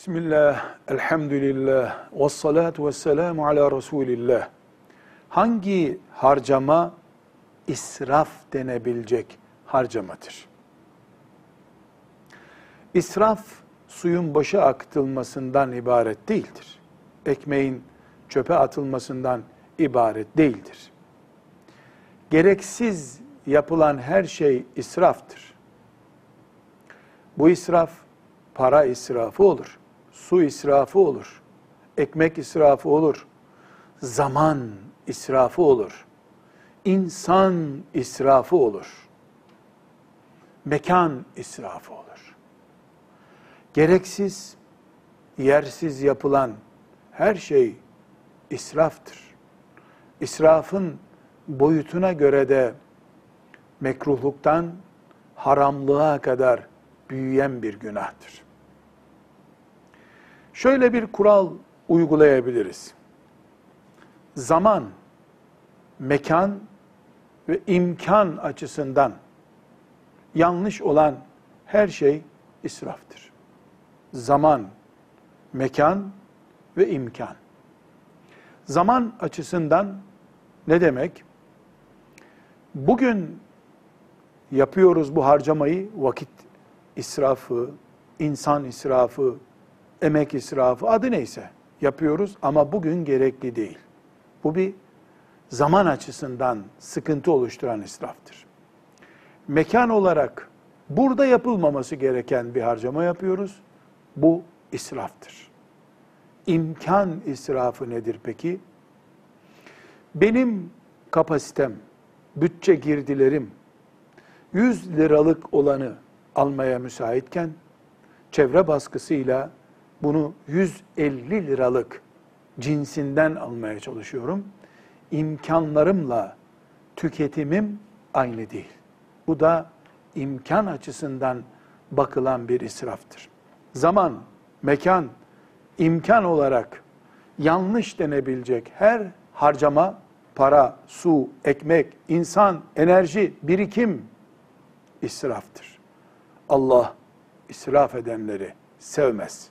Bismillah, elhamdülillah, ve salatu ve selamu ala Resulillah. Hangi harcama israf denebilecek harcamadır? İsraf, suyun boşa akıtılmasından ibaret değildir. Ekmeğin çöpe atılmasından ibaret değildir. Gereksiz yapılan her şey israftır. Bu israf, para israfı olur su israfı olur, ekmek israfı olur, zaman israfı olur, insan israfı olur, mekan israfı olur. Gereksiz, yersiz yapılan her şey israftır. İsrafın boyutuna göre de mekruhluktan haramlığa kadar büyüyen bir günahtır şöyle bir kural uygulayabiliriz. Zaman, mekan ve imkan açısından yanlış olan her şey israftır. Zaman, mekan ve imkan. Zaman açısından ne demek? Bugün yapıyoruz bu harcamayı, vakit israfı, insan israfı, emek israfı adı neyse yapıyoruz ama bugün gerekli değil. Bu bir zaman açısından sıkıntı oluşturan israftır. Mekan olarak burada yapılmaması gereken bir harcama yapıyoruz. Bu israftır. İmkan israfı nedir peki? Benim kapasitem, bütçe girdilerim 100 liralık olanı almaya müsaitken çevre baskısıyla bunu 150 liralık cinsinden almaya çalışıyorum. İmkanlarımla tüketimim aynı değil. Bu da imkan açısından bakılan bir israftır. Zaman, mekan, imkan olarak yanlış denebilecek her harcama, para, su, ekmek, insan, enerji, birikim israftır. Allah israf edenleri sevmez.